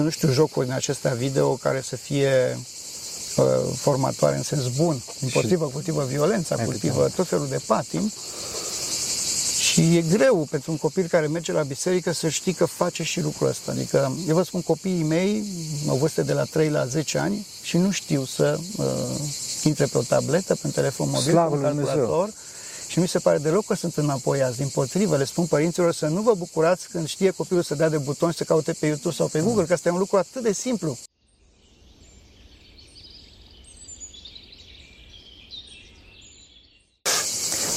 eu nu știu, jocuri din acestea video care să fie uh, formatoare în sens bun. Împotrivă, cultivă violența, cultivă tot felul de patim. Și e greu pentru un copil care merge la biserică să știi că face și lucrul ăsta. Adică, eu vă spun, copiii mei au vârste de la 3 la 10 ani și nu știu să uh, intre pe o tabletă, pe un telefon mobil, Slavă pe un lui calculator. Dumnezeu. Și mi se pare deloc că sunt înapoiați. Din potrivă, le spun părinților să nu vă bucurați când știe copilul să dea de buton și să caute pe YouTube sau pe Google, că asta e un lucru atât de simplu.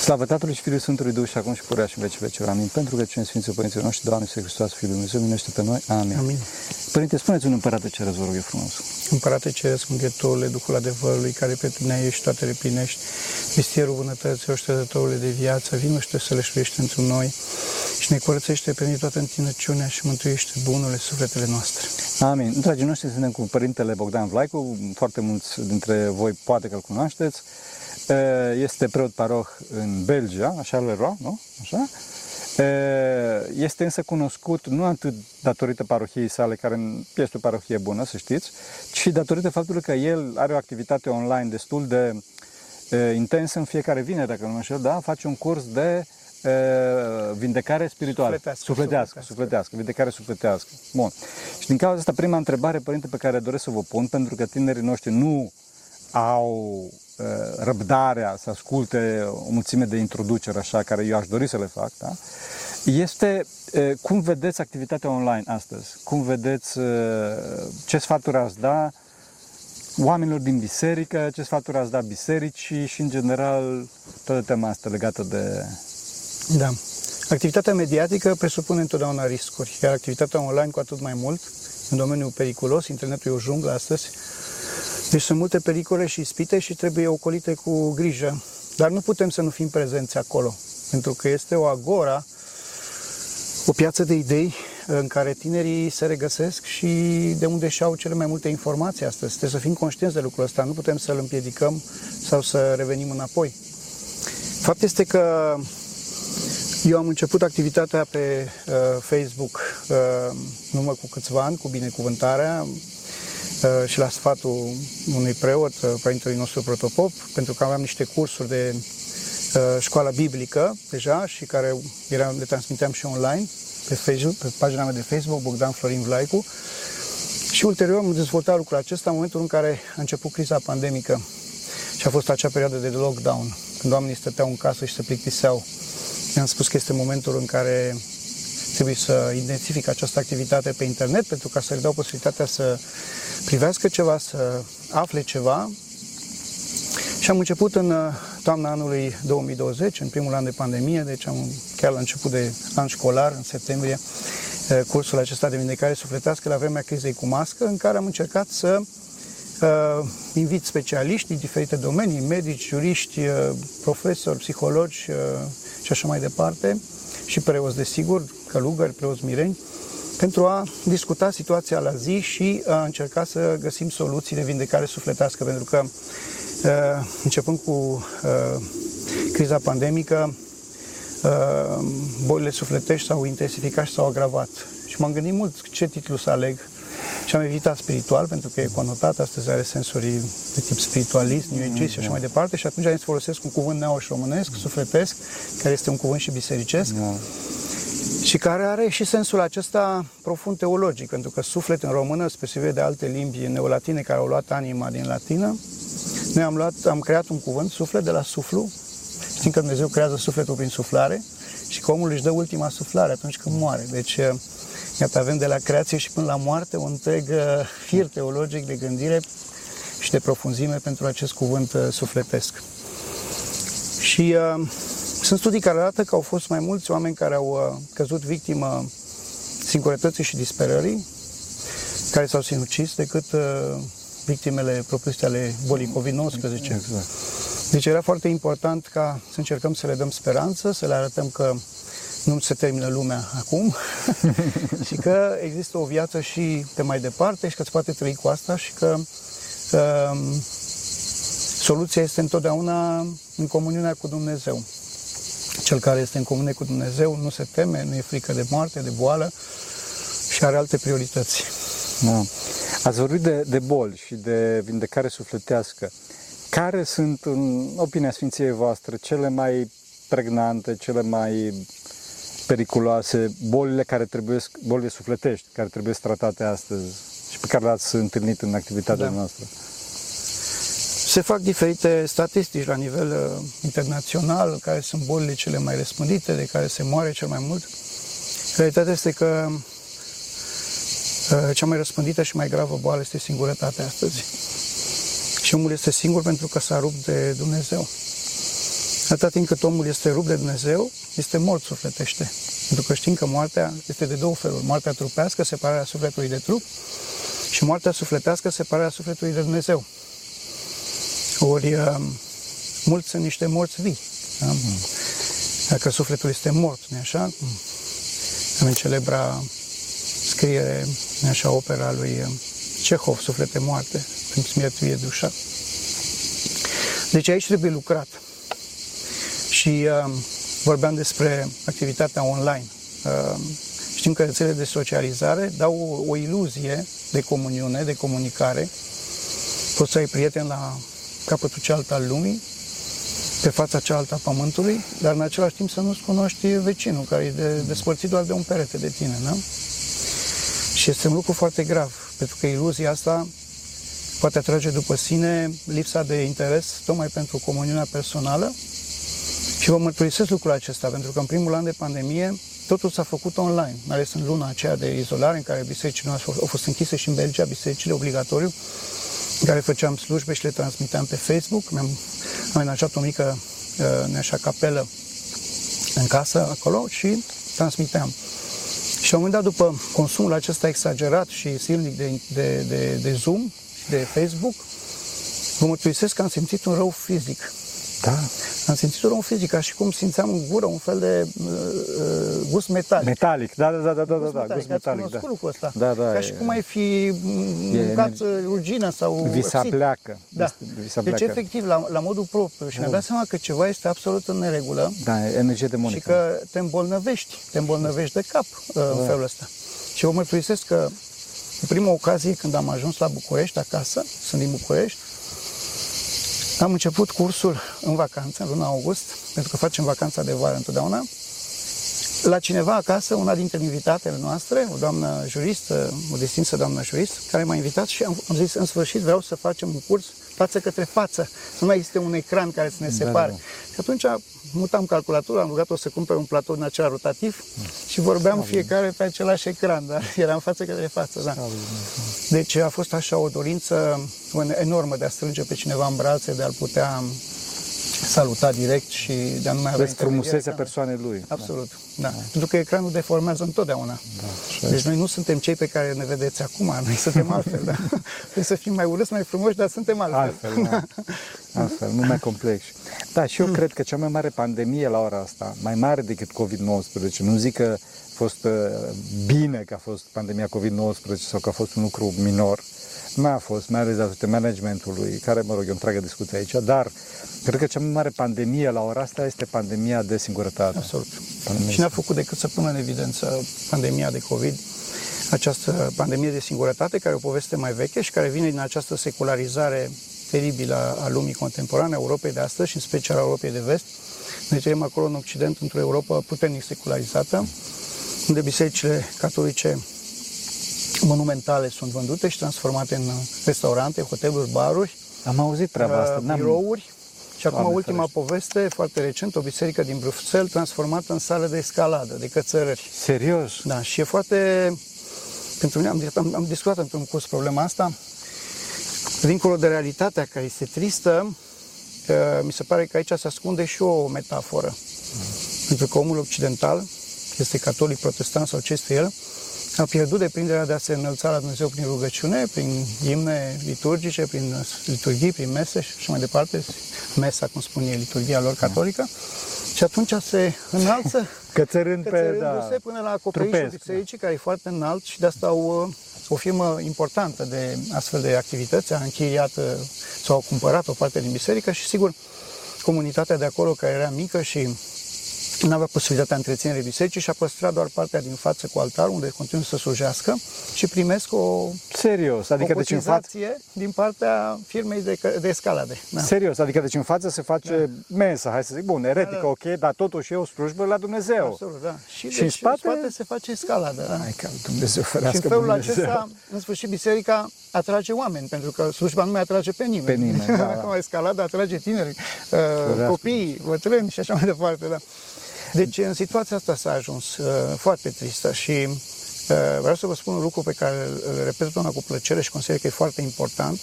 Slavă Tatălui și Fiului Sfântului Duh și acum și purea și în veci vecilor. Amin. Pentru că cine Sfinții Părinților noștri, Doamne, Iisus Hristos, Fiul lui Dumnezeu, minește pe noi. Amin. Amin. Părinte, spuneți un împărate ce vă rog eu frumos. Împărate Ceresc, Mânghetorule, Duhul adevărului, care pe tine ești toate le plinești, mistierul bunătății, oștezătorule de viață, vino și te sălășuiește într noi și ne curățește pe noi toată întinăciunea și mântuiește bunurile sufletele noastre. Amin. Dragii noștri, suntem cu Părintele Bogdan Vlaicu, foarte mulți dintre voi poate că îl cunoașteți. Este preot paroh în Belgia, așa le roa, nu? Așa? Este însă cunoscut nu atât datorită parohiei sale, care este o parohie bună, să știți, ci datorită faptului că el are o activitate online destul de intensă în fiecare vineri, dacă nu mă înșel, da? Face un curs de vindecare spirituală. Sufletească, sufletească, sufletească. sufletească, vindecare sufletească. Bun. Și din cauza asta, prima întrebare, părinte, pe care doresc să vă pun, pentru că tinerii noștri nu au uh, răbdarea să asculte o mulțime de introduceri așa, care eu aș dori să le fac, da? este uh, cum vedeți activitatea online astăzi? Cum vedeți, uh, ce sfaturi ați da oamenilor din biserică, ce sfaturi ați da bisericii și, în general, toată tema asta legată de... Da. Activitatea mediatică presupune întotdeauna riscuri, iar activitatea online cu atât mai mult, în domeniul periculos, internetul e o junglă astăzi, deci sunt multe pericole și ispite și trebuie ocolite cu grijă. Dar nu putem să nu fim prezenți acolo, pentru că este o agora, o piață de idei în care tinerii se regăsesc și de unde și-au cele mai multe informații astăzi. Trebuie să fim conștienți de lucrul ăsta, nu putem să-l împiedicăm sau să revenim înapoi. Fapt este că eu am început activitatea pe uh, Facebook uh, numai cu câțiva ani, cu binecuvântarea uh, și la sfatul unui preot, uh, părintelui nostru protopop, pentru că aveam niște cursuri de uh, școala biblică deja și care eram, le transmiteam și online pe, Facebook, pe pagina mea de Facebook, Bogdan Florin Vlaicu. Și ulterior am dezvoltat lucrul acesta în momentul în care a început criza pandemică și a fost acea perioadă de lockdown, când oamenii stăteau în casă și se plictiseau. Mi-am spus că este momentul în care trebuie să identific această activitate pe internet pentru ca să le dau posibilitatea să privească ceva, să afle ceva. Și am început în uh, toamna anului 2020, în primul an de pandemie, deci am chiar la început de an școlar, în septembrie, uh, cursul acesta de vindecare sufletească la vremea crizei cu mască, în care am încercat să uh, invit specialiști din diferite domenii, medici, juriști, uh, profesori, psihologi uh, și așa mai departe, și preoți, desigur, călugări, preoți mireni, pentru a discuta situația la zi și a încerca să găsim soluții de vindecare sufletească, pentru că uh, începând cu uh, criza pandemică, uh, bolile sufletești s-au intensificat și s-au agravat. Și m-am gândit mult ce titlu să aleg și am evitat spiritual, pentru că e conotat, astăzi are sensuri de tip spiritualist, new age și așa mai departe, și atunci am zis să folosesc un cuvânt neoș românesc, sufletesc, care este un cuvânt și bisericesc, Da. și care are și sensul acesta profund teologic, pentru că suflet în română, spre de alte limbi neolatine care au luat anima din latină, noi am, luat, am creat un cuvânt, suflet, de la suflu. Știm că Dumnezeu creează sufletul prin suflare și că omul își dă ultima suflare atunci când moare. Deci, eh, iată, avem de la creație și până la moarte un întreg eh, fir teologic de gândire și de profunzime pentru acest cuvânt eh, sufletesc. Și uh, sunt studii care arată că au fost mai mulți oameni care au uh, căzut victimă singurătății și disperării, care s-au sinucis, decât uh, victimele propriu ale bolii COVID-19. Exact. Deci era foarte important ca să încercăm să le dăm speranță, să le arătăm că nu se termină lumea acum și că există o viață și pe mai departe și că se poate trăi cu asta și că um, soluția este întotdeauna în comuniunea cu Dumnezeu. Cel care este în comunie cu Dumnezeu nu se teme, nu e frică de moarte, de boală și are alte priorități. Da. Ați vorbit de, de boli și de vindecare sufletească. Care sunt, în opinia Sfinției voastre, cele mai pregnante, cele mai periculoase, bolile care trebuie, bolile sufletești, care trebuie tratate astăzi și pe care le-ați întâlnit în activitatea Da. noastră? Se fac diferite statistici la nivel uh, internațional, care sunt bolile cele mai răspândite, de care se moare cel mai mult. Realitatea este că uh, cea mai răspândită și mai gravă boală este singurătatea astăzi. Și omul este singur pentru că s-a rupt de Dumnezeu. Atâta timp cât omul este rupt de Dumnezeu, este mort sufletește. Pentru că știm că moartea este de două feluri. Moartea trupească, separarea sufletului de trup, și moartea sufletească, separarea sufletului de Dumnezeu. Ori uh, mulți sunt niște morți vii. Da? Dacă sufletul este mort, nu așa? Avem celebra scriere, nu așa, opera lui uh, Cehov, Suflete moarte, prin smiertvie dușa. Deci aici trebuie lucrat. Și uh, vorbeam despre activitatea online. Uh, știm că rețelele de socializare dau o, o iluzie de comuniune, de comunicare. Poți să ai prieteni la capătul cealaltă al lumii, pe fața cealaltă a pământului, dar în același timp să nu-ți cunoști vecinul, care e de, despărțit doar de un perete de tine, da? Și este un lucru foarte grav, pentru că iluzia asta poate atrage după sine lipsa de interes tocmai pentru comuniunea personală și vă mărturisesc lucrul acesta, pentru că în primul an de pandemie totul s-a făcut online, mai ales în luna aceea de izolare în care bisericile noastre au fost închise și în Belgia, bisericile obligatoriu, în care făceam slujbe și le transmiteam pe Facebook. Mi-am amenajat o mică uh, așa capelă în casă acolo și transmiteam. Și la un moment dat, după consumul acesta exagerat și silnic de, de, de, de Zoom și de Facebook, vă mărturisesc că am simțit un rău fizic. Da. Am simțit un rău fizic, ca și cum simțeam în gură un fel de uh, uh, gust metalic. Metalic, da, da, da, da, da, da, da, gust Ați metalic, cunoscut da. lucrul ăsta. Da, da, Ca e- și cum ai fi mâncat rugină sau Vi se răpsit. apleacă. Da. Vi se Deci, apleacă. efectiv, la, la modul propriu. Și mi-am dat seama că ceva este absolut în neregulă Da, e energie și demonică. că te îmbolnăvești, te îmbolnăvești de cap uh, în felul ăsta. Și vă mărturisesc că în prima ocazie când am ajuns la București acasă, sunt din București, am început cursul în vacanță, în luna august, pentru că facem vacanța de vară întotdeauna. La cineva acasă, una dintre invitatele noastre, o doamnă juristă, o distinsă doamnă jurist, care m-a invitat și am, am zis, în sfârșit vreau să facem un curs față către față, să nu mai este un ecran care să ne separe. da. Și atunci mutam calculatura, am rugat-o să cumpere un platou din acela rotativ și vorbeam fiecare pe același ecran, dar eram față către față, da. Deci a fost așa o dorință enormă de a strânge pe cineva în brațe, de a-l putea saluta direct și de a nu mai avea Vezi frumusețea intermediari. persoanei lui. Absolut, da. Pentru că ecranul deformează întotdeauna. așa deci noi nu suntem cei pe care ne vedeți acum, noi suntem altfel, da. Trebuie să fim mai urâți, mai frumoși, dar suntem altfel. Altfel, da. Altfel, nu mai complex. Da, și eu cred că cea mai mare pandemie la ora asta, mai mare decât COVID-19, nu zic că a fost uh, bine că a fost pandemia COVID-19 sau că a fost un lucru minor, nu a fost, mai ales datorită managementului, care, mă rog, e o întreagă discuție aici, dar cred că cea mai mare pandemie la ora asta este pandemia de singurătate. Absolut. Pandemie. Și n-a făcut decât să pună în evidență pandemia de COVID, această pandemie de singurătate, care e o poveste mai veche și care vine din această secularizare teribilă a lumii contemporane, a Europei de astăzi și în special a Europei de vest. Noi trăim acolo în Occident, într-o Europa puternic secularizată, unde bisericile catolice monumentale sunt vândute și transformate în restaurante, hoteluri, baruri, Am auzit treaba asta. uh, n-am- birouri. Și acum Doamne ultima ferește. poveste, foarte recent, o biserică din Bruxelles transformată în sală de escaladă, de cățărări. Serios? Da, și e foarte... Pentru mine, am, am, am discutat într-un curs problema asta, dincolo de realitatea care este tristă, uh, mi se pare că aici se ascunde și o metaforă. Pentru că omul occidental, este catolic, protestant sau ce este el, a pierdut deprinderea de a se înălța la Dumnezeu prin rugăciune, prin imne liturgice, prin liturghii, prin mese și așa mai departe, mesa, cum spune ei, liturghia lor catolică, și atunci se înalță Cățărând pe, cățărându-se da, până la acoperișul trupesc, bisericii, care e foarte înalt și de asta au uh, o firmă importantă de astfel de activități, a închiriat uh, sau a cumpărat o parte din biserică și sigur comunitatea de acolo care era mică și nu avea posibilitatea întreținerii bisericii și a păstrat doar partea din față cu altar, unde continuă să slujească și primesc o, Serios, adică o deci în față... cotizație din partea firmei de, că- de escalade. Da. Serios, adică deci în față se face mesa, hai să zic, bun, eretică, ok, dar totuși e o slujbă la Dumnezeu. Absolut, da. Și, Și în deci, spate? în spate se face escaladă. Da. Hai că Dumnezeu Și ferească în felul Dumnezeu. acesta, în sfârșit, biserica atrage oameni, pentru că slujba nu mai atrage pe nimeni. Pe nimeni, da, da. Acum escalada atrage tineri, uh, copii, bătrâni și așa mai departe. Da. Deci, în situația asta s-a ajuns uh, foarte tristă și uh, vreau să vă spun un lucru pe care îl repet totdeauna cu plăcere și consider că e foarte important,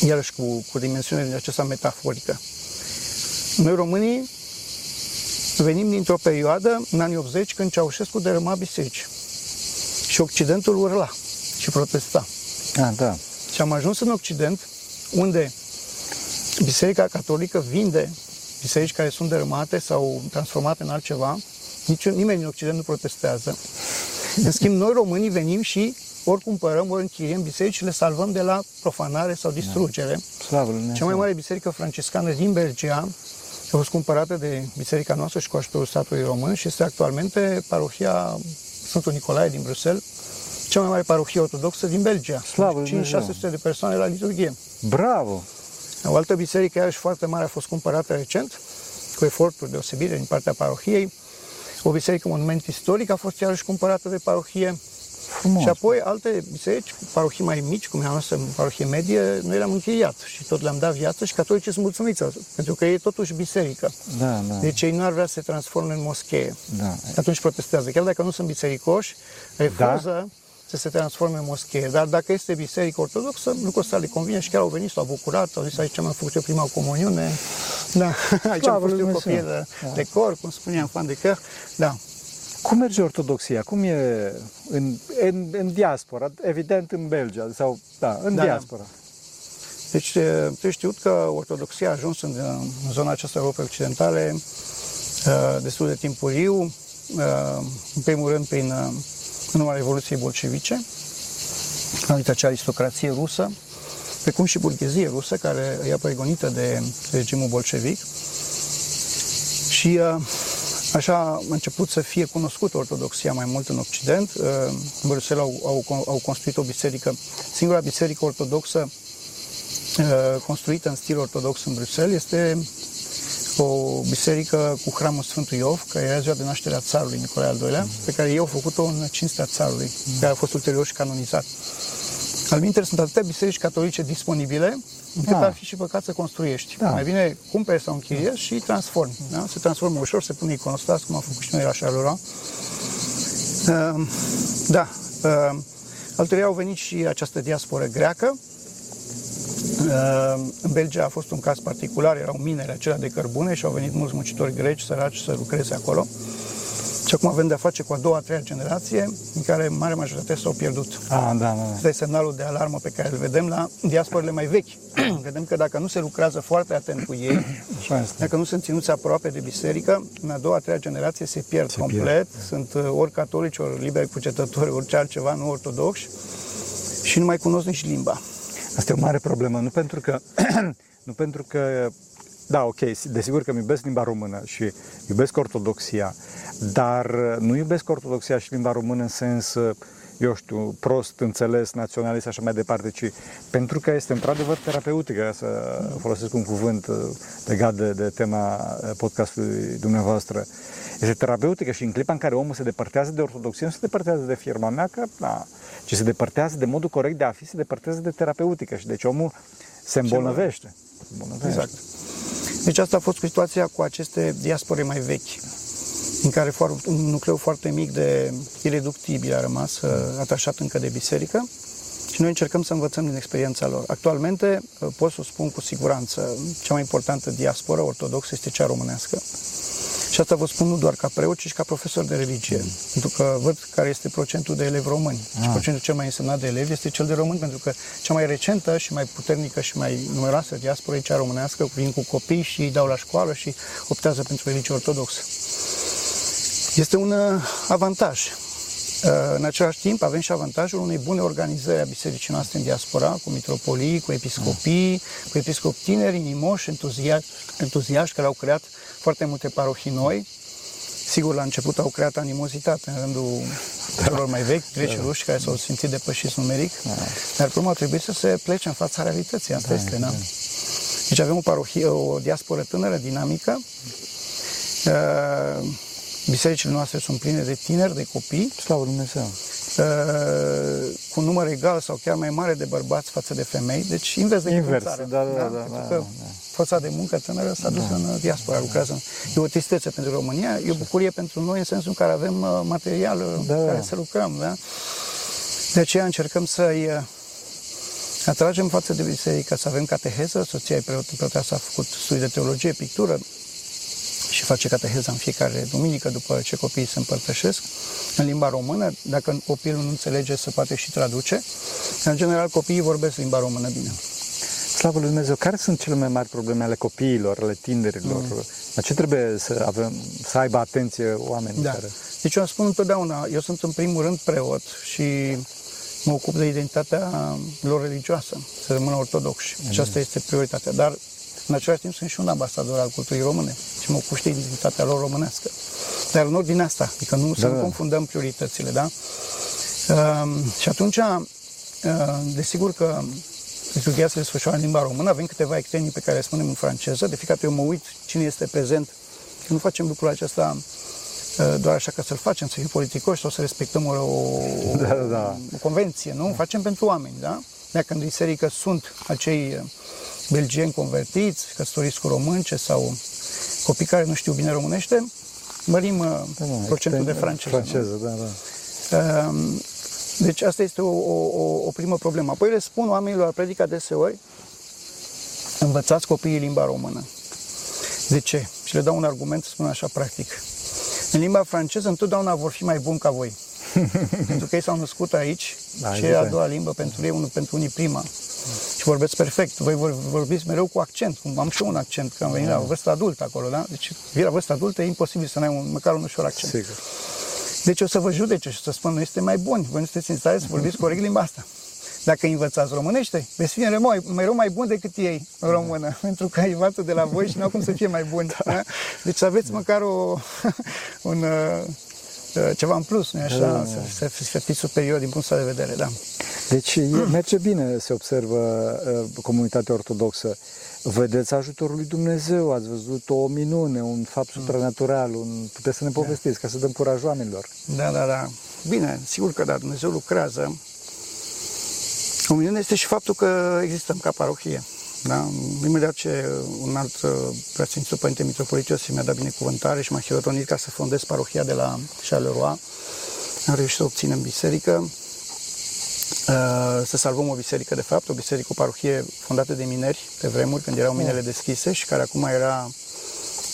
iarăși cu, cu dimensiune din aceasta metaforică. Noi românii venim dintr-o perioadă, în anii 80, când Ceaușescu dărâma biserici. Și Occidentul urla și protesta. Ah, da. Și am ajuns în Occident, unde Biserica Catolică vinde biserici care sunt dărâmate sau transformate în altceva. Nici, nimeni în Occident nu protestează. În schimb, noi românii venim și ori cumpărăm, ori închiriem biserici și le salvăm de la profanare sau distrugere. Slavă Lui Dumnezeu. Cea mai mare biserică franciscană din Belgia a fost cumpărată de biserica noastră și cu ajutorul statului român și este actualmente parohia Sfântul Nicolae din Bruxelles, cea mai mare parohie ortodoxă din Belgia. Slavă lui 5-600 Dumnezeu. de persoane la liturghie. Bravo! O altă biserică, iarăși foarte mare, a fost cumpărată recent, cu eforturi deosebite din partea parohiei. O biserică monument istoric a fost iarăși cumpărată de parohie. Frumos. Și apoi alte biserici, parohii mai mici, cum e a noastră parohie medie, noi le-am închiriat și tot le-am dat viață și catolicii sunt mulțumiți, pentru că e totuși biserică. Da, da. Deci ei nu ar vrea să se transforme în moschee. Da. Atunci protestează. Chiar dacă nu sunt bisericoși, refuză să se transforme în moschee. Dar dacă este biserică ortodoxă, lucrul ăsta le convine și chiar au venit, s-au bucurat, au zis aici am făcut eu prima comuniune. Da, aici am Slavă fost lui eu Dumnezeu. copil de, de cor, cum spuneam, fan de căr. Da. Cum merge ortodoxia? Cum e în, în, în diaspora? Evident în Belgia, sau, da, în Da, diaspora. Deci trebuie știut că ortodoxia a ajuns în, în zona aceasta Europei Occidentale uh, destul de timpuriu, uh, în primul rând prin uh, în urma Revoluției bolșevice, a venit acea aristocrație rusă, precum și burghezie rusă, care e pregonită de regimul bolșevic. Și uh, așa a început să fie cunoscută ortodoxia mai mult în Occident. Uh, În Bruxelles au, au, au construit o biserică, singura biserică ortodoxă uh, construită în stil ortodox în Bruxelles este o biserică cu hramul Sfântul Iov, care era ziua de naștere a țarului Nicolae al II-lea, pe care ei au făcut-o în cinstea țarului, care a fost ulterior și canonizat. Al minter sunt atâtea biserici catolice disponibile, încât Ah. ar fi și păcat să construiești. Da. Mai bine cumperi sau închiriezi și transformi. Da? Se transformă ușor, se pune iconostas, cum am făcut și noi la Charleroi. Uh, da. Uh, Alterior au venit și această diasporă greacă. Uh, În Belgia a fost un caz particular, erau minele acelea de cărbune și au venit mulți muncitori greci săraci să lucreze acolo. Și acum avem de-a face cu a doua, a treia generație, în care mare majoritate s-au pierdut. Ah, da, da, da. Asta e semnalul de alarmă pe care îl vedem la diasporele mai vechi. vedem că dacă nu se lucrează foarte atent cu ei, Așa este. dacă nu sunt ținuți aproape de biserică, în a doua, a treia generație se pierd Se complet. pierd. Sunt uh, ori catolici, ori liberi cugetători, orice altceva, nu ortodoxi și nu mai cunosc nici limba. Asta e o mare problemă, nu pentru că, nu pentru că, da, ok, desigur că îmi iubesc limba română și iubesc ortodoxia, dar nu iubesc ortodoxia și limba română în sens, eu știu, prost, înțeles, naționalist, așa mai departe, ci pentru că este într-adevăr terapeutică, să folosesc un cuvânt uh, legat de, de tema uh, podcastului dumneavoastră. Este terapeutică și în clipa în care omul se depărtează de ortodoxie, nu se depărtează de firma mea, că, da, ci se depărtează de modul corect de a fi, se depărtează de terapeutică și deci omul se îmbolnăvește. Se îmbolnăvește. Exact. Deci asta a fost situația cu aceste diaspore mai vechi, în care foar- un nucleu foarte mic de ireductibil a rămas uh, atașat încă de biserică și noi încercăm să învățăm din experiența lor. Actualmente, uh, pot să o spun cu siguranță, cea mai importantă diasporă ortodoxă este cea românească. Și asta vă spun nu doar ca preot, ci și ca profesor de religie. Pentru că văd care este procentul de elevi români. Și procentul cel mai însemnat de elevi este cel de români, pentru că cea mai recentă și mai puternică și mai numeroasă diasporă e cea românească, vin cu copii și îi dau la școală și optează pentru religie ortodoxă. Este un uh, avantaj. În același timp avem și avantajul unei bune organizări a bisericii noastre în diaspora, cu mitropolii, cu episcopii, cu episcopi tineri, inimoși, entuziaști, entuziaști care au creat foarte multe parohii noi. Sigur, la început au creat animozitate în rândul celor mai vechi, greci ruși, care s-au simțit depășiți numeric, dar până au trebuit să se plece în fața realității. Asta este, da? Deci avem o parohie, o diasporă tânără, dinamică. Uh, Bisericile noastre sunt pline de tineri, de copii. Slavă Dumnezeu! Uh, cu un număr egal sau chiar mai mare de bărbați față de femei, deci invers decât Invers, în țară. da, da, da, Pentru da, că da. forța de muncă tânără s-a dus în diaspora, lucrează. E o tristețe pentru România, e o bucurie pentru noi în sensul în care avem uh, material uh, Da, da. care să lucrăm. Da? De aceea încercăm să-i uh, atragem față de biserică, să avem cateheză, soția e preot, preoteasă a făcut studii de teologie, pictură, și face cateheza în fiecare duminică după ce copiii se împărtășesc în limba română. Dacă copilul nu înțelege, se poate și traduce. În general, copiii vorbesc limba română bine. Slavă lui Dumnezeu! Care sunt cele mai mari probleme ale copiilor, ale tinerilor? Mm. La ce trebuie să, avem, să aibă atenție oamenii Da. care... Deci eu spun întotdeauna, eu sunt în primul rând preot și mă ocup de identitatea lor religioasă, să rămână ortodoxi. Și asta este prioritatea. Dar în același timp sunt și un ambasador al culturii române și mă ocup și de identitatea lor românească. Dar în ordinea asta, adică nu să Da, nu da. confundăm prioritățile, da? Um, și atunci, uh, desigur că liturghia se desfășoară în limba română, avem câteva extenii pe care le spunem în franceză, de fiecare dată eu mă uit cine este prezent, că nu facem lucrul acesta uh, doar așa ca să-l facem, să fim politicoși sau să respectăm o, o, Da, da, da. o convenție, nu? Facem pentru oameni, da? Dacă în biserică sunt acei uh, belgieni convertiți, căsătoriți cu românce sau copii care nu știu bine românește, mărim uh, Da, da, procentul de extend- franceză. nu? Franceză, da, da. Um, Deci asta este o, o, o- o primă problemă. Apoi le spun oamenilor, predic adeseori, învățați copiii limba română. De ce? Și le dau un argument, spun așa practic. În limba franceză întotdeauna vor fi mai buni ca voi. pentru că ei s-au născut aici Da, și e a evident. doua limbă pentru ei, unul pentru unii prima. Și vorbeți perfect. Voi vor- vorbiți mereu cu accent. cum Am și eu un accent, că am venit la vârstă adultă acolo, da? Deci, vii la vârstă adultă, e imposibil să n-ai un, măcar un ușor accent. Sigur. Deci o să vă judece și să spun, noi suntem mai buni, voi nu sunteți în stare să vorbiți corect limba asta. Dacă îi învățați românește, veți fi mereu, mereu mai buni decât ei în română, pentru că îi învață de la voi și nu au cum să fie mai buni. Da? Deci să aveți măcar o, un, uh, uh, ceva în plus, nu așa, să, să, să fiți superior din punctul ăsta de vedere, da. Deci e, merge bine, se observă uh, comunitatea ortodoxă. Vedeți ajutorul lui Dumnezeu, ați văzut o minune, un fapt supranatural, un... puteți să ne povestiți ca să dăm curaj oamenilor. Da, da, da. Bine, sigur că da, Dumnezeu lucrează. O minune este și faptul că existăm ca parohie. Da? Imediat ce un alt uh, preasfințitul Părinte Mitropolit Iosif mi-a dat binecuvântare și m-a hirotonit ca să fondez parohia de la Charleroi, am reușit să obținem biserică, uh, să salvăm o biserică, de fapt, o biserică, o parohie fondată de mineri pe vremuri, când erau minele deschise și care acum era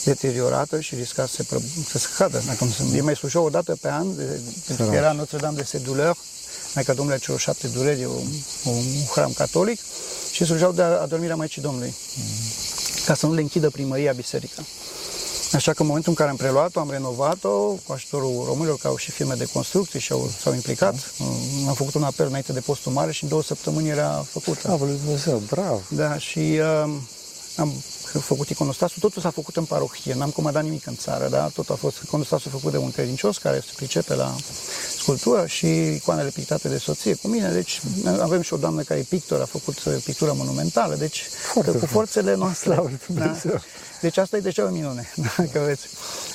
deteriorată și risca să se, pră, să se cadă. Dacă nu se- E mai slujau o dată pe an, de, pentru că Săraci. era Notre-Dame de Seduleur, Maica Domnului a celor șapte dureri, un, un hram catolic, și slujau de adormirea Maicii Domnului, ca să nu le închidă primăria biserica. Așa că în momentul în care am preluat-o, am renovat-o cu ajutorul românilor care au și firme de construcții și au, s-au implicat. Am făcut un apel înainte de postul mare și în două săptămâni era făcută. Slavă lui Dumnezeu, bravo! Da, și uh, am făcut iconostasul, totul s-a făcut în parohie, n-am comandat nimic în țară, da? Tot a fost iconostasul făcut de un credincios care se pricepe la sculptură și icoanele pictate de soție cu mine, deci avem și o doamnă care e pictor, a făcut uh, pictură monumentală, deci Foarte cu frumos. forțele noastre. Slavă lui Dumnezeu. Deci asta e deja o minune, dacă vreți.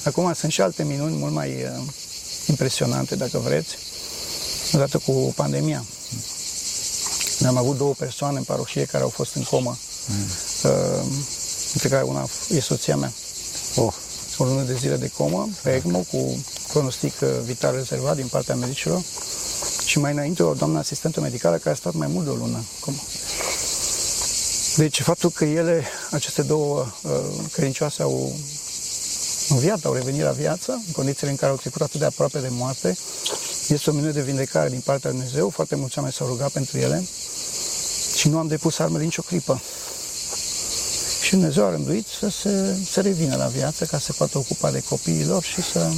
Acum sunt și alte minuni mult mai uh, impresionante, dacă vreți, odată cu pandemia. Am avut două persoane în parohie care au fost în comă, uh, dintre care una e soția mea. Oh, O lună de zile de comă, pe ECMO, cu pronostic uh, vital rezervat din partea medicilor. Și mai înainte o doamnă asistentă medicală care a stat mai mult de o lună în comă. Deci faptul că ele, aceste două uh, credincioase au înviat, au revenit la viață, în condițiile în care au trecut atât de aproape de moarte, este o minune de vindecare din partea lui Dumnezeu, foarte mulți oameni s-au rugat pentru ele și nu am depus armele nicio clipă. Și Dumnezeu a rânduit să se să revină la viață ca să se poată ocupa de copiii lor și să...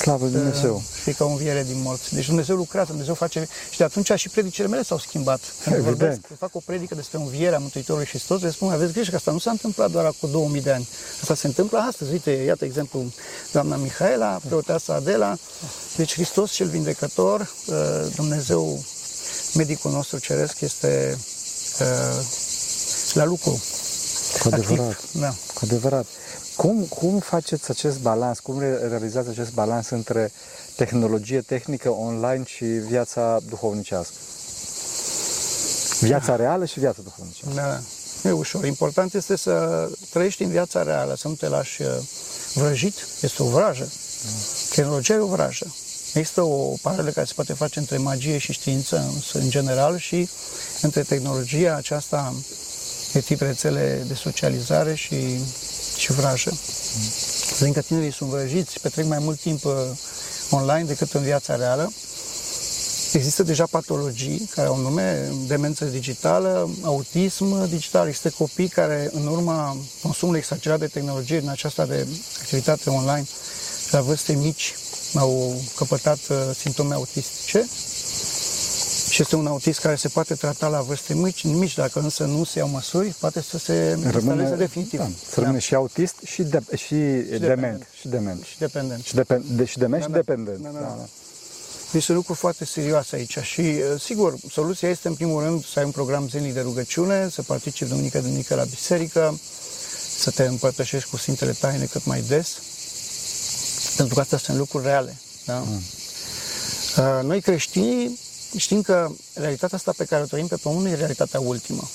Slavă Lui Dumnezeu! Uh, Fie ca o înviere din morți. Deci Dumnezeu lucrează, Dumnezeu face... Și de atunci și predicile mele s-au schimbat. Când Evident. vorbesc, fac o predică despre învierea Mântuitorului Hristos, le spun, aveți grijă că asta nu s-a întâmplat doar cu 2000 de ani. Asta se întâmplă astăzi. Uite, iată exemplu, doamna Mihaela, preoteasa Adela. Deci Hristos cel vindecător, uh, Dumnezeu, medicul nostru ceresc, este uh, la lucru. Cu adevărat. Activ. Da. Cu adevărat. Cum, cum faceți acest balans, cum re- realizați acest balans între tehnologie tehnică online și viața duhovnicească? Viața reală și viața duhovnicească. Da, nu e ușor. Important este să trăiești în viața reală, să nu te lași uh, vrăjit. Este o vrajă. Tehnologia e o vrajă. Există o paralelă care se poate face între magie și știință în- în general și între tehnologia aceasta de tip rețele de socializare și, și vrajă. Zic că tinerii sunt vrăjiți, petrec mai mult timp uh, online decât în viața reală. Există deja patologii care au un nume, demență digitală, autism digital. Există copii care, în urma consumului exagerat de tehnologie în aceasta de activitate online, la vârste mici, au căpătat uh, simptome autistice. Și este un autist care se poate trata la vârste mici, mici dacă însă nu se iau măsuri, poate să se instaleze definitiv. Da, să rămâne și autist și, de, și, dement. dependent. Și dement. Și dependent. Și, depen, de, și dement și da. dependent. Da, da, da. Deci sunt lucruri foarte serioase aici și, uh, sigur, soluția este, în primul rând, să ai un program zilnic de rugăciune, să participi duminică, duminică la biserică, să te împărtășești cu Sfintele Taine cât mai des, pentru că astea sunt lucruri reale. Da? Mm. Noi creștinii știm că realitatea asta pe care o trăim pe pământ nu e realitatea ultimă.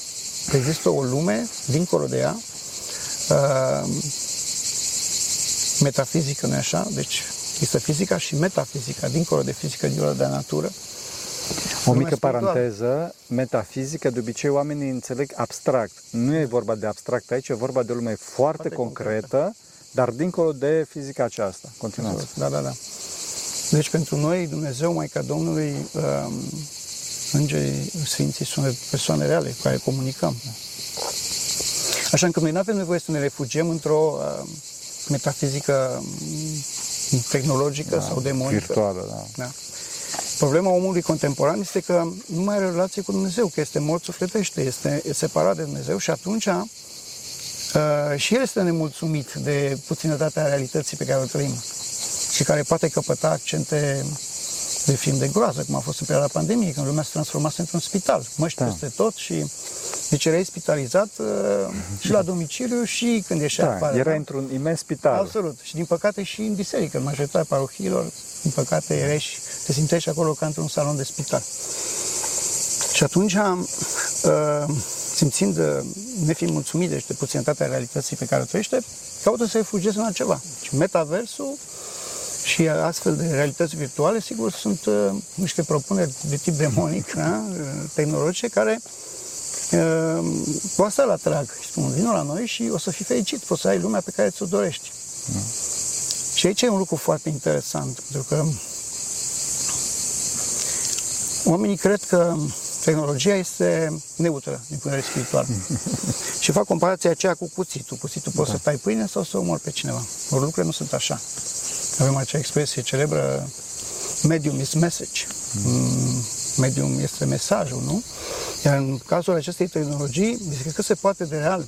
Că există o lume dincolo de ea, uh, metafizică, nu așa? Deci există fizica și metafizica, dincolo de fizică, dincolo de natură. O Lumea mică spirituală. paranteză, metafizică, de obicei oamenii înțeleg abstract. Nu e vorba de abstract aici, e vorba de o lume foarte, Foarte concretă, dar dincolo de fizica aceasta. Continuați. Da, da, da. Deci pentru noi, Dumnezeu, Maica Domnului, um, îngerii, Sfinții sunt persoane reale cu care comunicăm. Așa că noi nu avem nevoie să ne refugiem într-o uh, metafizică um, tehnologică sau demonică. Virtuală, da. Da. Problema omului contemporan este că nu mai are relație cu Dumnezeu, că este mort sufletește, este separat de Dumnezeu și atunci uh, și el este nemulțumit de puținătatea realității pe care o trăim și care poate căpăta accente de film de groază, cum a fost în perioada pandemiei, când lumea se transformase într-un spital. Măști Da. peste tot și deci erai spitalizat uh, și la domiciliu și când ieșea Da, afară. era da? într-un imens spital. Absolut. Și din păcate și în biserică, în majoritatea parohiilor, din păcate erai și te simțeai și acolo ca într-un salon de spital. Și atunci, uh, simțind, uh, nefiind mulțumit deci, de puținătatea realității pe care o trăiește, caută să refugieze în altceva. Și metaversul și astfel de realități virtuale, sigur, sunt uh, niște propuneri de tip demonic, da? uh, tehnologice, care uh, cu asta la trag. Și spun, vină la noi și o să fii fericit, poți să ai lumea pe care ți-o dorești. Și aici e un lucru foarte interesant, pentru că oamenii cred că tehnologia este neutră din punct de vedere spiritual. și fac comparația aceea cu cuțitul. Cuțitul poți să tai pâine sau să omori pe cineva. Ori lucrurile nu sunt așa. Avem acea expresie celebră, medium is message. Mm, Medium este mesajul, nu? Iar în cazul acestei tehnologii, este că se poate de real.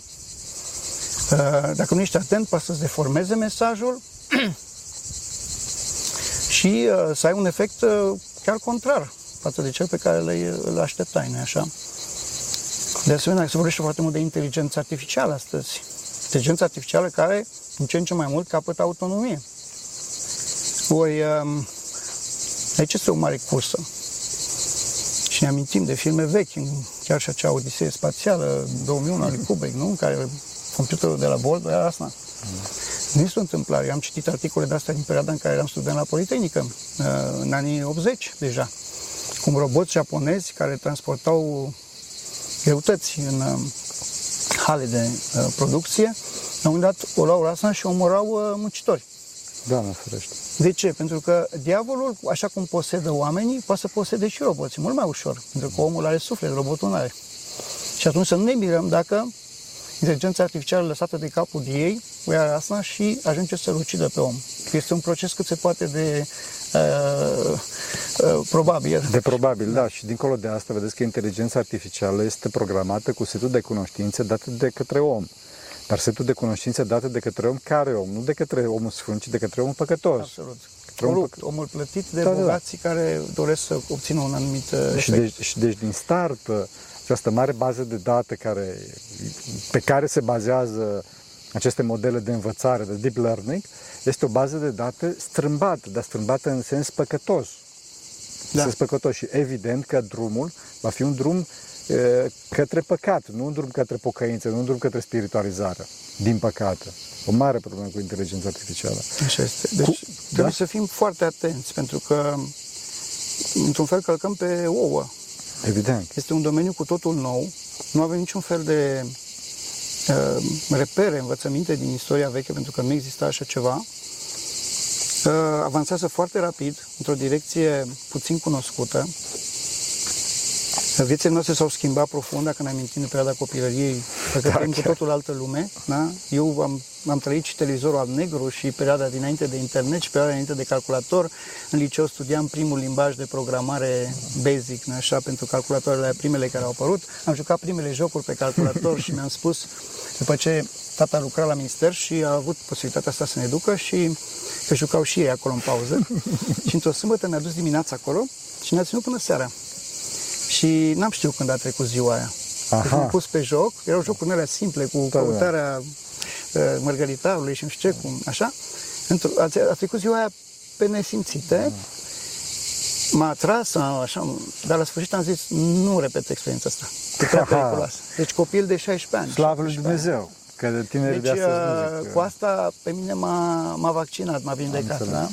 Uh, Dacă nu ești atent, poate să-ți deformeze mesajul și uh, să ai un efect uh, chiar contrar față de cel pe care le, îl așteptai, nu așa? De asemenea, se vorbește foarte mult de inteligență artificială astăzi. Inteligența artificială care, în ce în ce mai mult, capătă autonomie. Ori, um, aici este o mare cursă. Și ne amintim de filme vechi, chiar și acea Odisee spațială 2001 al lui Kubrick, nu? În care computerul de la bord era asta. Nu este o întâmplare. Eu am citit articole de astea din perioada în care eram student la Politehnică, uh, în anii 80 deja. Cum roboți japonezi care transportau greutăți în uh, hale de uh, producție, la un moment dat o luau rasa și omorau uh, muncitori. Doamne ferește. De ce? Pentru că diavolul, așa cum posedă oamenii, poate să posede și roboții, mult mai ușor, pentru că omul are suflet, robotul nu are. Și atunci să nu ne mirăm dacă inteligența artificială lăsată de capul de ei o ia asta și ajunge să-l ucidă pe om. Este un proces cât se poate de uh, uh, probabil. De probabil, da. Și dincolo de asta, vedeți că inteligența artificială este programată cu setul de cunoștințe date de către om. Dar setul de cunoștințe date de către om care om? Nu de către omul sfânt, ci de către omul păcătos. Absolut. Către omul Corupt, omul plătit de Da, da, da. bogații care doresc să obțină un anumit uh, Și efect. deci, și deci din start, această mare bază de date care, pe care se bazează aceste modele de învățare, de deep learning, este o bază de date strâmbată, dar strâmbată în sens păcătos. În Da. sens păcătos și evident că drumul va fi un drum e, către păcat, nu un drum către pocăință, nu un drum către spiritualizare, din păcate. O mare problemă cu inteligența artificială. Așa este. Deci Cu- trebuie da? să fim foarte atenți, pentru că într-un fel călcăm pe ouă. Evident. Este un domeniu cu totul nou. Nu avem niciun fel de uh, repere, învățăminte din istoria veche, pentru că nu exista așa ceva. Uh, avansează foarte rapid, într-o direcție puțin cunoscută. Viețile noastre s-au schimbat profund, dacă ne amintim de perioada copilăriei, pentru că Da, trăim cu chiar. totul altă lume. Da? Eu am, am trăit și televizorul al negru și perioada dinainte de internet și perioada dinainte de calculator. În liceu studiam primul limbaj de programare basic, nu așa, pentru calculatoarele primele care au apărut. Am jucat primele jocuri pe calculator și mi-am spus, după ce tata lucra la minister și a avut posibilitatea asta să ne ducă și că jucau și ei acolo în pauză. și într-o sâmbătă ne-a dus dimineața acolo și ne-a ținut până seara. Și n-am știut când a trecut ziua aia. Aha. Deci m-am pus pe joc, erau jocuri alea simple, cu Da, da. căutarea uh, mărgăritarului și nu știu ce, cum, așa. Într- A, a trecut ziua aia pe nesimțite, m-a atras, a- așa, dar la sfârșit am zis, nu repet experiența asta, e prea Aha. periculoasă. Deci copil de 16 ani. Slavă lui 17 ani. Dumnezeu! Că de tineri de Deci, astăzi uh, nu zic, cu asta pe mine m-a, m-a vaccinat, m-a vindecat. înțeles. Da?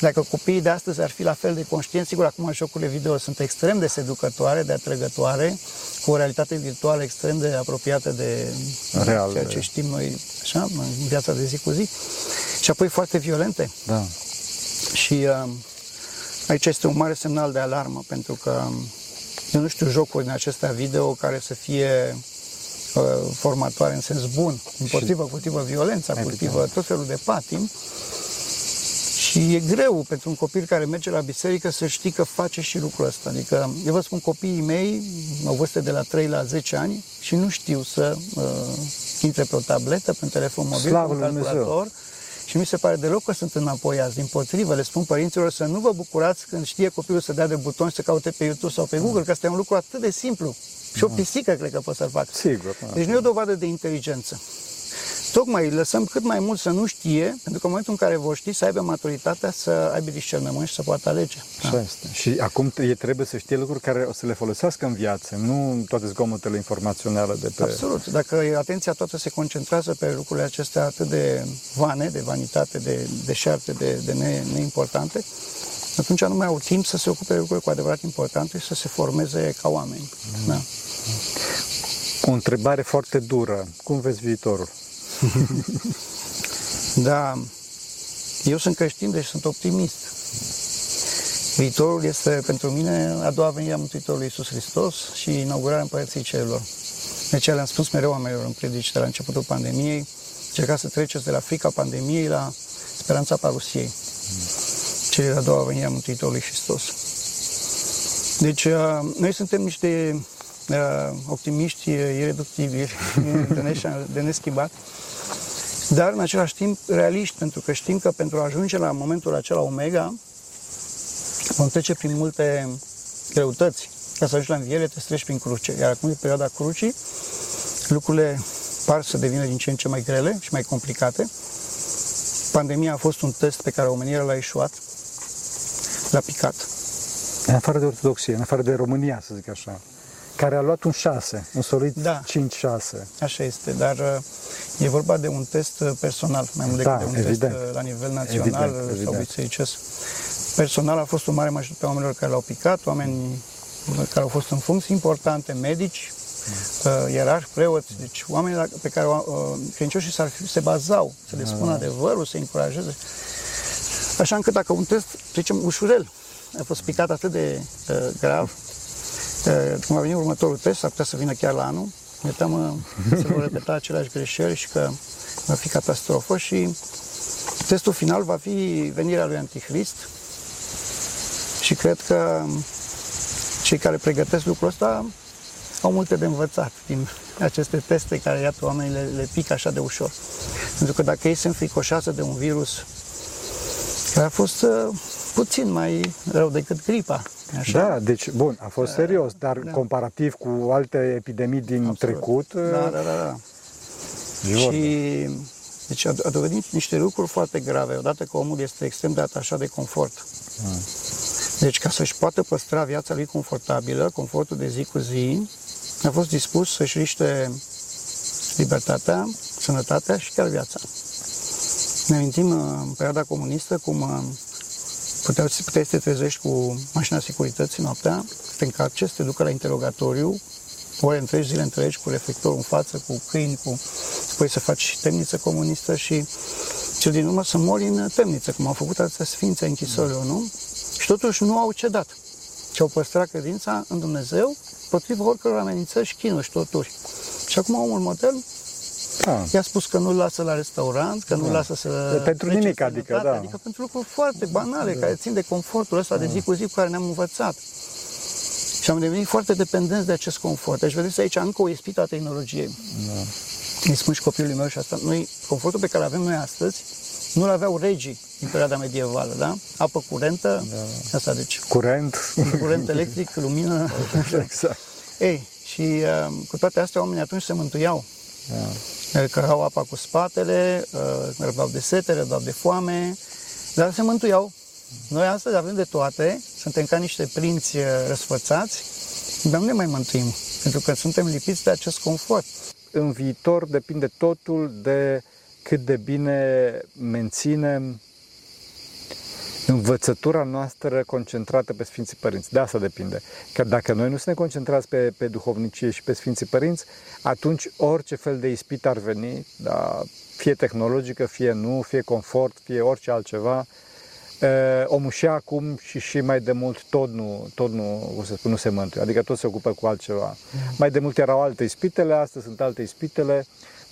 Dacă copiii de astăzi ar fi la fel de conștienți, sigur, acum jocurile video sunt extrem de seducătoare, de atrăgătoare, cu o realitate virtuală extrem de apropiată de Real, ceea de- ce știm noi așa, în viața de zi cu zi, și apoi foarte violente. Da. Și uh, aici este un mare semnal de alarmă, pentru că um, eu nu știu jocuri din acestea video care să fie uh, formatoare în sens bun, împotrivă, cultivă violența, Evident. cultivă tot felul de patim. Și e greu pentru un copil care merge la biserică să știi că face și lucrul ăsta. Adică, eu vă spun, copiii mei au vârste de la 3 la 10 ani și nu știu să uh, intre pe o tabletă, pe un telefon mobil, Slavă pe un lui Dumnezeu! calculator. Și mi se pare deloc că sunt înapoiați. Din potrivă, le spun părinților să nu vă bucurați când știe copilul să dea de buton și să caute pe YouTube sau pe Google, că asta e un lucru atât de simplu. Și o pisică cred că poate să-l facă. Sigur. da. Deci nu e o dovadă de inteligență. Tocmai îi lăsăm cât mai mult să nu știe, pentru că în momentul în care vor ști, să aibă maturitatea, să aibă discernământ și să poată alege. Așa este. Și acum e trebuie să știe lucruri care o să le folosească în viață, nu toate zgomotele informaționale de pe... Absolut. Dacă atenția toată se concentrează pe lucrurile acestea atât de vane, de vanitate, de deșarte, de, de ne, neimportante, atunci nu mai au timp să se ocupe de lucruri cu adevărat importante și să se formeze ca oameni. Da. O întrebare foarte dură. Cum vezi viitorul? Da, eu sunt creștin, deci sunt optimist. Viitorul este pentru mine a doua venire a Mântuitorului Iisus Hristos și inaugurarea Împărăției Cerurilor. Deci le-am spus mereu oamenilor în predici de la începutul pandemiei, încercați să treceți de la frica pandemiei la speranța parusiei. Cele de-a doua venire a Mântuitorului Hristos. Deci, uh, noi suntem niște uh, optimiști uh, ireductibili, de, neșa- de neschimbat, dar în același timp realiști, pentru că știm că pentru a ajunge la momentul acela omega, vom trece prin multe greutăți. Ca să ajungi la înviere, te treci prin cruce. Iar acum, în perioada crucii, lucrurile par să devină din ce în ce mai grele și mai complicate. Pandemia a fost un test pe care omenirea l-a ieșuat, l-a picat. În afară de ortodoxie, în afară de România, să zic așa, care a luat un 6, un solid Da. 5-6. Așa este, dar uh, e vorba de un test uh, personal, mai mult decât Da, de un evident. test uh, la nivel național Evident, uh, sau evident. bisericesc. Personal a fost o mare majoritate a oamenilor care l-au picat, oameni care au fost în funcții importante, medici, uh, ierarhi, preoți, deci oameni la- pe care uh, credincioșii s-ar fi, se bazau, să le spună adevărul, să încurajeze. Așa încât dacă un test, să zicem, ușurel, a fost picat atât de uh, grav, uh, cum va veni următorul test, ar putea să vină chiar la anul, ne teamă că se vor repeta aceleași greșeli și că va fi catastrofă și Testul final va fi venirea lui Antichrist și cred că cei care pregătesc lucrul ăsta au multe de învățat din aceste teste care, iată, oamenii le, le pică așa de ușor. Pentru că dacă ei se înfricoșează de un virus care a fost uh, puțin mai rău decât gripa, așa? Da, deci, bun, a fost serios, dar da. comparativ cu alte epidemii din Absolut. trecut, Da, da, da, da. nici vorbă. Și deci a, a dovedit niște lucruri foarte grave, odată că omul este extrem de atașat de confort. Deci ca să-și poată păstra viața lui confortabilă, confortul de zi cu zi, a fost dispus să-și riște libertatea, sănătatea și chiar viața. Ne amintim uh, în perioada comunistă cum uh, puteai, puteai să te trezești cu mașina securității noaptea, să te încarce, să te ducă la interogatoriu, ore întregi, zile întregi, cu reflectorul în față, cu câini, cu... Apoi să faci temniță comunistă și cel din urmă să mori în temniță, cum au făcut atâția sfințe a închisorilor, nu? Și totuși nu au cedat. Și au păstrat credința în Dumnezeu, potrivă oricăror amenințări și chinuri și torturi. Și acum omul modern Da. i-a spus că nu-l lasă la restaurant, că nu-l lasă să... De pentru plece nimic, în adică, sănătate, da. Adică pentru lucruri foarte banale, care țin de confortul ăsta de zi cu zi cu care ne-am învățat. Și am devenit foarte dependenți de acest confort. Deci vedeți aici încă o ispită a tehnologiei. Da. Îi spun și copilului meu și asta. Noi, confortul pe care îl avem noi astăzi, nu-l aveau regii din perioada medievală, da? Apă curentă, da. asta deci, Curent. curent electric, lumină. exact. Ei, și uh, cu toate astea oamenii atunci se mântuiau. Da. Uh, Cărau apa cu spatele, uh, răbdau de sete, răbdau de foame, dar se mântuiau. Noi astăzi avem de toate, suntem ca niște prinți uh, răsfățați, dar nu ne mai mântuim, pentru că suntem lipiți de acest confort. În viitor depinde totul de cât de bine menținem învățătura noastră concentrată pe Sfinții Părinți. De asta depinde. Că dacă noi nu suntem concentrați pe, pe duhovnicie și pe Sfinții Părinți, atunci orice fel de ispit ar veni, da, fie tehnologică, fie nu, fie confort, fie orice altceva, e, omul și acum și și mai de mult tot nu, tot nu, cum să spun, nu se mântuie, adică tot se ocupă cu altceva. Mai de mult erau alte ispitele, astăzi sunt alte ispitele,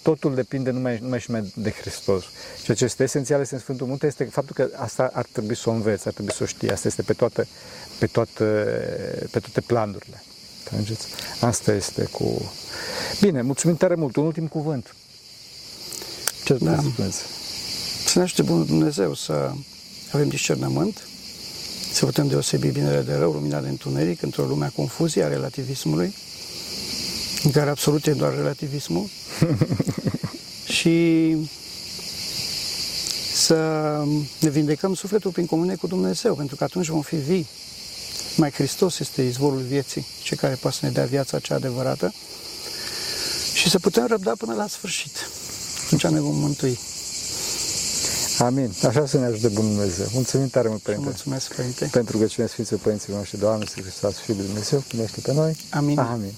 totul depinde numai, numai și numai de Hristos. Ceea ce este esențial este în Sfântul Munte este faptul că asta ar trebui să o înveți, ar trebui să o știi. Asta este pe toate, pe toate, pe toate planurile. Înțelegeți? Asta este cu... Bine, mulțumim tare mult. Un ultim cuvânt. Ce Da. da. spuneți? Să ne ajute Bunul Dumnezeu să avem discernământ, să putem deosebi binele de rău, lumina de întuneric, într-o lume a confuziei, a relativismului, în care absolut e doar relativismul, și să ne vindecăm sufletul prin comunie cu Dumnezeu, pentru că atunci vom fi vii. Mai Hristos este izvorul vieții, cel care poate să ne dea viața cea adevărată și să putem răbda până la sfârșit. Atunci ne vom mântui. Amin. Așa să ne ajute Bunul Dumnezeu. Mulțumim tare mult, Părinte. Mulțumesc, Părinte. Pentru că cine Sfinții Părinții noștri, Doamne, Sfântul Hristos, Fiul lui Dumnezeu, primește pe noi. Amin. Amin.